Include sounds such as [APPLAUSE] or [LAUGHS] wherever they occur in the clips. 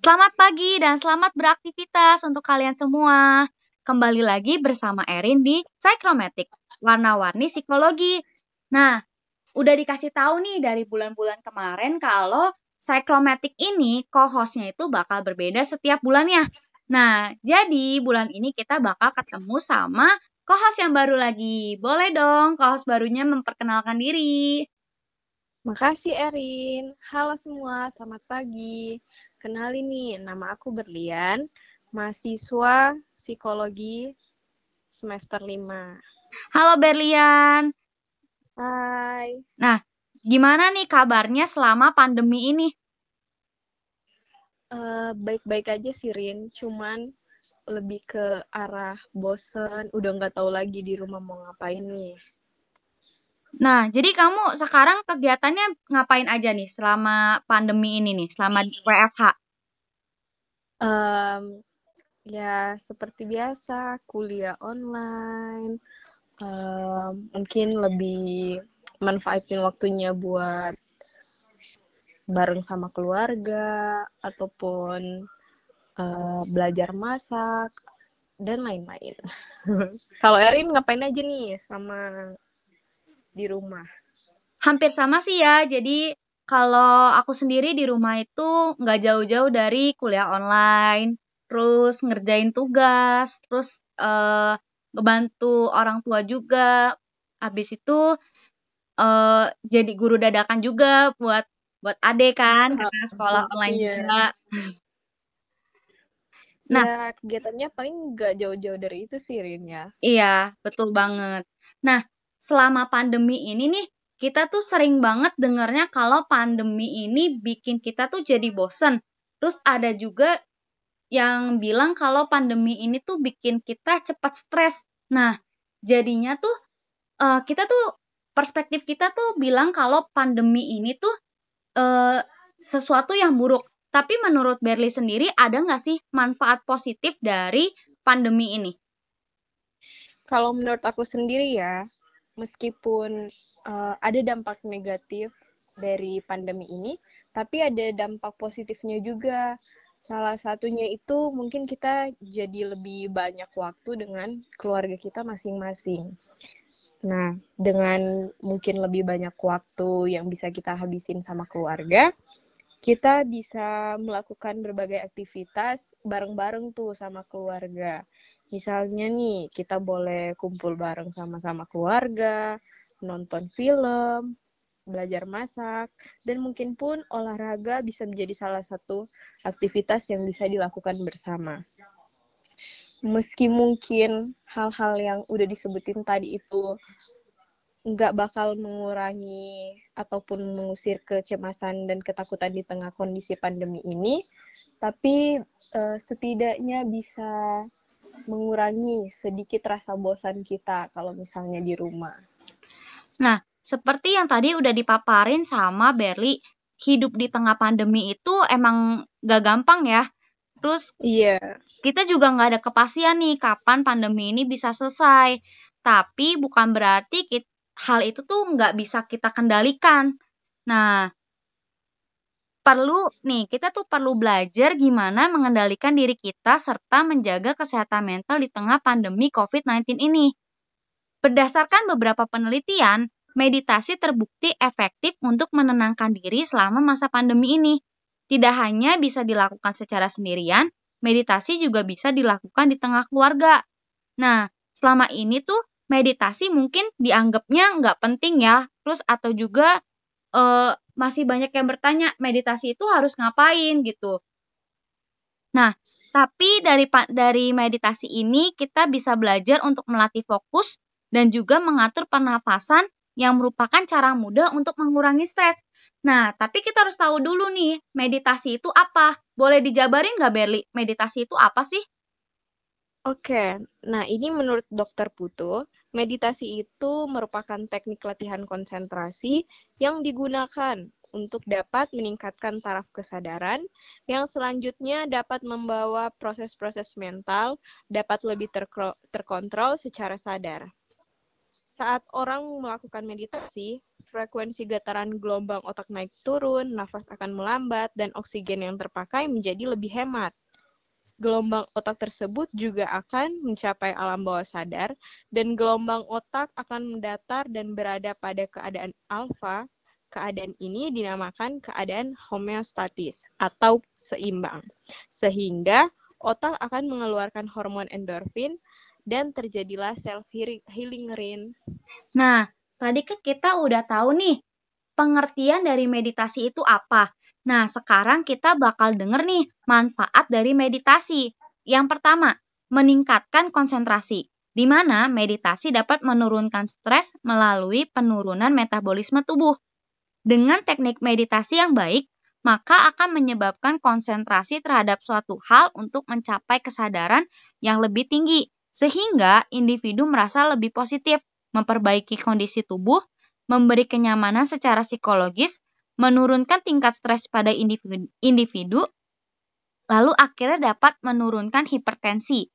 Selamat pagi dan selamat beraktivitas untuk kalian semua. Kembali lagi bersama Erin di Psychromatic, warna-warni psikologi. Nah, udah dikasih tahu nih dari bulan-bulan kemarin kalau Psychromatic ini co-hostnya itu bakal berbeda setiap bulannya. Nah, jadi bulan ini kita bakal ketemu sama co-host yang baru lagi. Boleh dong co-host barunya memperkenalkan diri. Makasih Erin. Halo semua, selamat pagi. Kenalin nih, nama aku Berlian, mahasiswa psikologi semester 5. Halo Berlian. Hai. Nah, gimana nih kabarnya selama pandemi ini? Uh, baik-baik aja sih Rin, cuman lebih ke arah bosen, udah nggak tahu lagi di rumah mau ngapain nih. Nah, jadi kamu sekarang kegiatannya ngapain aja nih selama pandemi ini nih, selama WFH? Um, ya seperti biasa, kuliah online. Um, mungkin lebih manfaatin waktunya buat bareng sama keluarga ataupun uh, belajar masak dan lain-lain. [LAUGHS] Kalau Erin ngapain aja nih sama di rumah? Hampir sama sih ya. Jadi kalau aku sendiri di rumah itu nggak jauh-jauh dari kuliah online, terus ngerjain tugas, terus uh, ngebantu orang tua juga. Habis itu uh, jadi guru dadakan juga buat buat ade kan karena sekolah online iya. juga. Nah, ya, kegiatannya paling nggak jauh-jauh dari itu sih, Rin ya. Iya, betul banget. Nah, selama pandemi ini nih kita tuh sering banget dengarnya kalau pandemi ini bikin kita tuh jadi bosen. Terus ada juga yang bilang kalau pandemi ini tuh bikin kita cepat stres. Nah, jadinya tuh uh, kita tuh perspektif kita tuh bilang kalau pandemi ini tuh uh, sesuatu yang buruk. Tapi menurut Berli sendiri ada nggak sih manfaat positif dari pandemi ini? Kalau menurut aku sendiri ya, meskipun uh, ada dampak negatif dari pandemi ini, tapi ada dampak positifnya juga. Salah satunya itu mungkin kita jadi lebih banyak waktu dengan keluarga kita masing-masing. Nah, dengan mungkin lebih banyak waktu yang bisa kita habisin sama keluarga, kita bisa melakukan berbagai aktivitas bareng-bareng tuh sama keluarga. Misalnya nih, kita boleh kumpul bareng sama-sama keluarga, nonton film, belajar masak, dan mungkin pun olahraga bisa menjadi salah satu aktivitas yang bisa dilakukan bersama. Meski mungkin hal-hal yang udah disebutin tadi itu nggak bakal mengurangi ataupun mengusir kecemasan dan ketakutan di tengah kondisi pandemi ini, tapi uh, setidaknya bisa mengurangi sedikit rasa bosan kita kalau misalnya di rumah. Nah, seperti yang tadi udah dipaparin sama Berli, hidup di tengah pandemi itu emang gak gampang ya. Terus iya. kita juga nggak ada kepastian nih kapan pandemi ini bisa selesai. Tapi bukan berarti kita, hal itu tuh nggak bisa kita kendalikan. Nah, perlu nih kita tuh perlu belajar gimana mengendalikan diri kita serta menjaga kesehatan mental di tengah pandemi COVID-19 ini. Berdasarkan beberapa penelitian, meditasi terbukti efektif untuk menenangkan diri selama masa pandemi ini. Tidak hanya bisa dilakukan secara sendirian, meditasi juga bisa dilakukan di tengah keluarga. Nah, selama ini tuh meditasi mungkin dianggapnya nggak penting ya, terus atau juga uh, masih banyak yang bertanya meditasi itu harus ngapain gitu. Nah, tapi dari dari meditasi ini kita bisa belajar untuk melatih fokus dan juga mengatur pernafasan yang merupakan cara mudah untuk mengurangi stres. Nah, tapi kita harus tahu dulu nih, meditasi itu apa? Boleh dijabarin nggak, Berli? Meditasi itu apa sih? Oke, nah ini menurut dokter Putu, meditasi itu merupakan teknik latihan konsentrasi yang digunakan untuk dapat meningkatkan taraf kesadaran yang selanjutnya dapat membawa proses-proses mental dapat lebih terkontrol secara sadar. Saat orang melakukan meditasi, frekuensi getaran gelombang otak naik turun, nafas akan melambat, dan oksigen yang terpakai menjadi lebih hemat. Gelombang otak tersebut juga akan mencapai alam bawah sadar, dan gelombang otak akan mendatar dan berada pada keadaan alfa. Keadaan ini dinamakan keadaan homeostatis atau seimbang, sehingga otak akan mengeluarkan hormon endorfin dan terjadilah self healing rin. Nah, tadi kan kita udah tahu nih pengertian dari meditasi itu apa. Nah, sekarang kita bakal denger nih manfaat dari meditasi. Yang pertama, meningkatkan konsentrasi, di mana meditasi dapat menurunkan stres melalui penurunan metabolisme tubuh. Dengan teknik meditasi yang baik, maka akan menyebabkan konsentrasi terhadap suatu hal untuk mencapai kesadaran yang lebih tinggi, sehingga individu merasa lebih positif memperbaiki kondisi tubuh, memberi kenyamanan secara psikologis, menurunkan tingkat stres pada individu, lalu akhirnya dapat menurunkan hipertensi.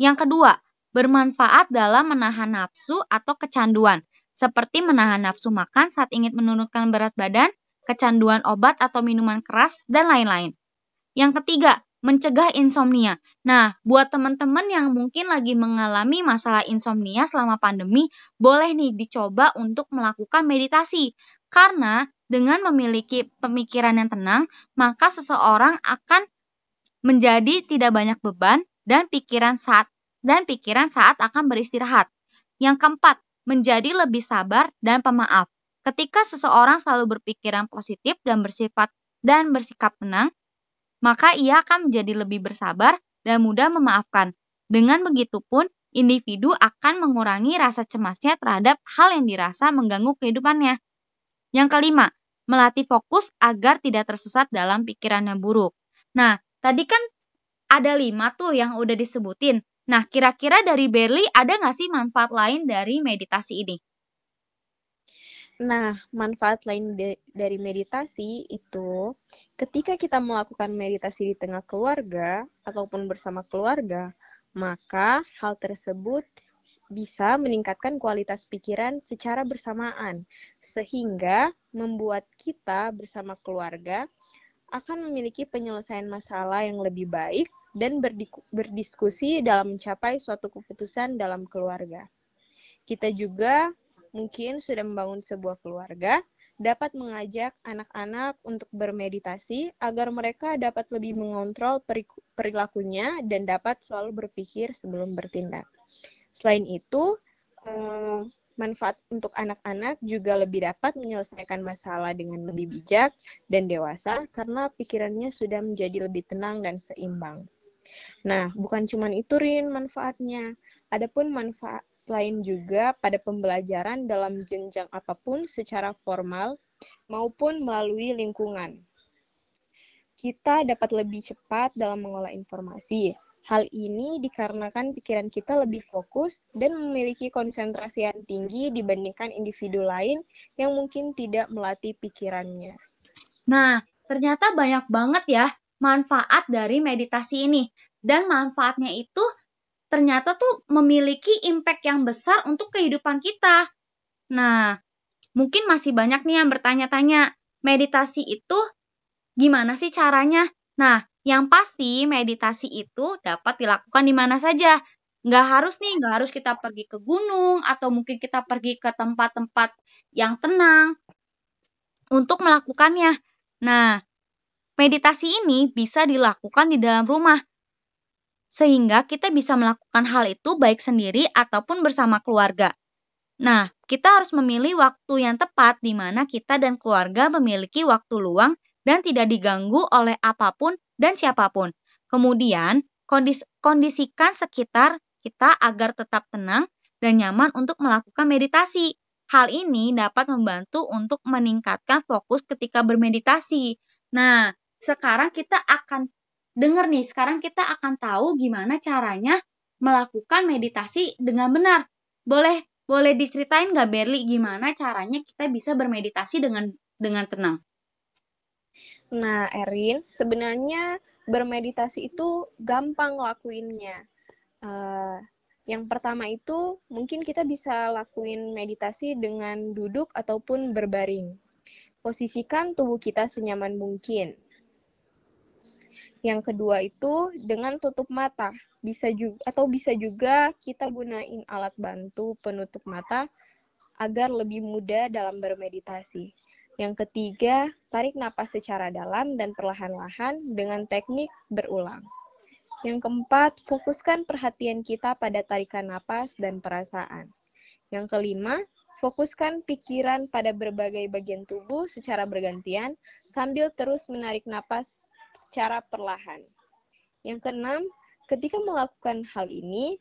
Yang kedua, bermanfaat dalam menahan nafsu atau kecanduan, seperti menahan nafsu makan saat ingin menurunkan berat badan, kecanduan obat atau minuman keras, dan lain-lain. Yang ketiga, mencegah insomnia. Nah, buat teman-teman yang mungkin lagi mengalami masalah insomnia selama pandemi, boleh nih dicoba untuk melakukan meditasi. Karena dengan memiliki pemikiran yang tenang, maka seseorang akan menjadi tidak banyak beban dan pikiran saat dan pikiran saat akan beristirahat. Yang keempat, menjadi lebih sabar dan pemaaf. Ketika seseorang selalu berpikiran positif dan bersifat dan bersikap tenang, maka ia akan menjadi lebih bersabar dan mudah memaafkan. Dengan begitu pun, individu akan mengurangi rasa cemasnya terhadap hal yang dirasa mengganggu kehidupannya. Yang kelima, melatih fokus agar tidak tersesat dalam pikiran yang buruk. Nah, tadi kan ada lima tuh yang udah disebutin. Nah, kira-kira dari Berli ada nggak sih manfaat lain dari meditasi ini? Nah, manfaat lain de dari meditasi itu ketika kita melakukan meditasi di tengah keluarga ataupun bersama keluarga, maka hal tersebut bisa meningkatkan kualitas pikiran secara bersamaan sehingga membuat kita bersama keluarga akan memiliki penyelesaian masalah yang lebih baik dan berdiskusi dalam mencapai suatu keputusan dalam keluarga. Kita juga mungkin sudah membangun sebuah keluarga, dapat mengajak anak-anak untuk bermeditasi agar mereka dapat lebih mengontrol perilakunya dan dapat selalu berpikir sebelum bertindak. Selain itu, eh, manfaat untuk anak-anak juga lebih dapat menyelesaikan masalah dengan lebih bijak dan dewasa karena pikirannya sudah menjadi lebih tenang dan seimbang. Nah, bukan cuma itu Rin manfaatnya. Adapun manfaat lain juga pada pembelajaran dalam jenjang apa pun secara formal maupun melalui lingkungan. Kita dapat lebih cepat dalam mengolah informasi. Hal ini dikarenakan pikiran kita lebih fokus dan memiliki konsentrasi yang tinggi dibandingkan individu lain yang mungkin tidak melatih pikirannya. Nah, ternyata banyak banget ya manfaat dari meditasi ini. Dan manfaatnya itu ternyata tuh memiliki impact yang besar untuk kehidupan kita. Nah, mungkin masih banyak nih yang bertanya-tanya, meditasi itu gimana sih caranya? Nah, yang pasti meditasi itu dapat dilakukan di mana saja. Nggak harus nih, nggak harus kita pergi ke gunung atau mungkin kita pergi ke tempat-tempat yang tenang untuk melakukannya. Nah, meditasi ini bisa dilakukan di dalam rumah sehingga kita bisa melakukan hal itu baik sendiri ataupun bersama keluarga. Nah, kita harus memilih waktu yang tepat di mana kita dan keluarga memiliki waktu luang dan tidak diganggu oleh apa pun dan siapa pun. Kemudian, kondis kondisikan sekitar kita agar tetap tenang dan nyaman untuk melakukan meditasi. Hal ini dapat membantu untuk meningkatkan fokus ketika bermeditasi. Nah, sekarang kita akan Dengar nih, sekarang kita akan tahu gimana caranya melakukan meditasi dengan benar. Boleh boleh diceritain nggak Berli gimana caranya kita bisa bermeditasi dengan dengan tenang? Nah, Erin, sebenarnya bermeditasi itu gampang lakuinnya. Uh, Yang pertama itu mungkin kita bisa lakuin meditasi dengan duduk ataupun berbaring. Posisikan tubuh kita senyaman mungkin. Yang kedua itu dengan tutup mata. Bisa juga atau bisa juga kita gunain alat bantu penutup mata agar lebih mudah dalam bermeditasi. Yang ketiga, tarik napas secara dalam dan perlahan-lahan dengan teknik berulang. Yang keempat, fokuskan perhatian kita pada tarikan napas dan perasaan. Yang kelima, fokuskan pikiran pada berbagai bagian tubuh secara bergantian sambil terus menarik napas secara perlahan. Yang keenam, ketika melakukan hal ini,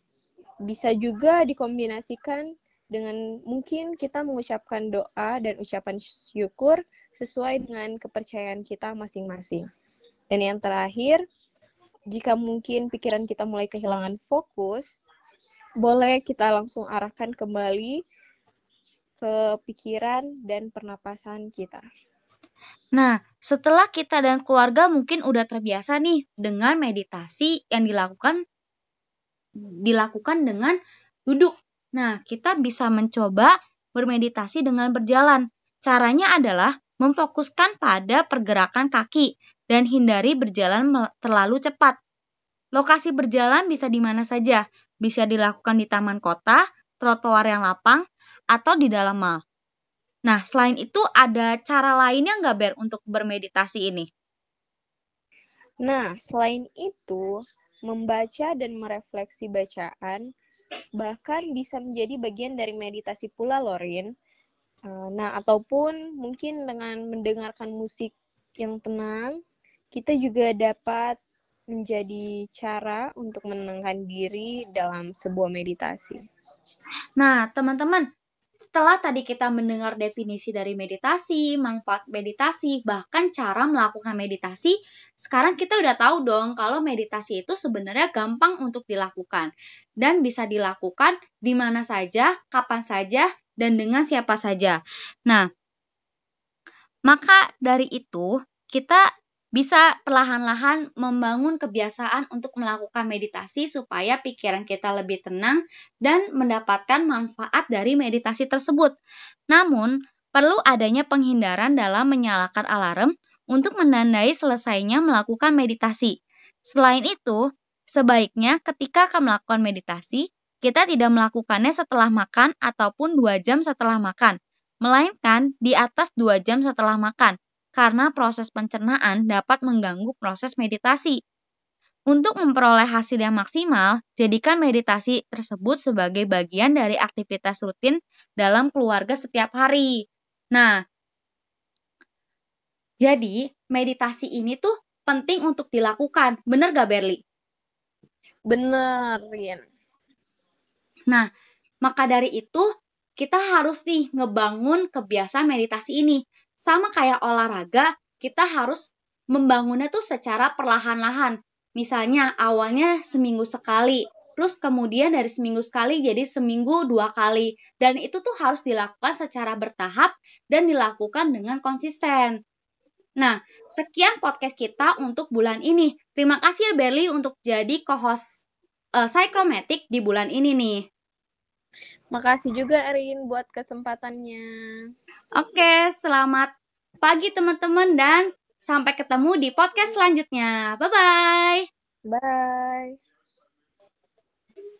bisa juga dikombinasikan dengan mungkin kita mengucapkan doa dan ucapan syukur sesuai dengan kepercayaan kita masing-masing. Dan yang terakhir, jika mungkin pikiran kita mulai kehilangan fokus, boleh kita langsung arahkan kembali ke pikiran dan pernapasan kita. Nah, setelah kita dan keluarga mungkin udah terbiasa nih dengan meditasi yang dilakukan dilakukan dengan duduk. Nah, kita bisa mencoba bermeditasi dengan berjalan. Caranya adalah memfokuskan pada pergerakan kaki dan hindari berjalan terlalu cepat. Lokasi berjalan bisa di mana saja, bisa dilakukan di taman kota, trotoar yang lapang, atau di dalam mal. Nah, selain itu ada cara lainnya nggak, Ber, untuk bermeditasi ini? Nah, selain itu, membaca dan merefleksi bacaan bahkan bisa menjadi bagian dari meditasi pula, Lorin. Eh, nah, ataupun mungkin dengan mendengarkan musik yang tenang, kita juga dapat menjadi cara untuk menenangkan diri dalam sebuah meditasi. Nah, teman-teman, setelah tadi kita mendengar definisi dari meditasi, manfaat meditasi, bahkan cara melakukan meditasi, sekarang kita udah tahu dong kalau meditasi itu sebenarnya gampang untuk dilakukan dan bisa dilakukan di mana saja, kapan saja, dan dengan siapa saja. Nah, maka dari itu kita bisa perlahan-lahan membangun kebiasaan untuk melakukan meditasi supaya pikiran kita lebih tenang dan mendapatkan manfaat dari meditasi tersebut. Namun, perlu adanya penghindaran dalam menyalakan alarm untuk menandai selesainya melakukan meditasi. Selain itu, sebaiknya ketika akan melakukan meditasi, kita tidak melakukannya setelah makan ataupun dua jam setelah makan, melainkan di atas dua jam setelah makan karena proses pencernaan dapat mengganggu proses meditasi. Untuk memperoleh hasil yang maksimal, jadikan meditasi tersebut sebagai bagian dari aktivitas rutin dalam keluarga setiap hari. Nah, jadi meditasi ini tuh penting untuk dilakukan. Bener gak, Berli? Bener, Rian. Nah, maka dari itu kita harus nih ngebangun kebiasaan meditasi ini sama kayak olahraga, kita harus membangunnya tuh secara perlahan-lahan. Misalnya awalnya seminggu sekali, terus kemudian dari seminggu sekali jadi seminggu dua kali. Dan itu tuh harus dilakukan secara bertahap dan dilakukan dengan konsisten. Nah, sekian podcast kita untuk bulan ini. Terima kasih ya Berli untuk jadi co-host uh, Psychromatic di bulan ini nih. Makasih juga Erin buat kesempatannya. Oke, selamat pagi teman-teman dan sampai ketemu di podcast selanjutnya. Bye-bye. Bye.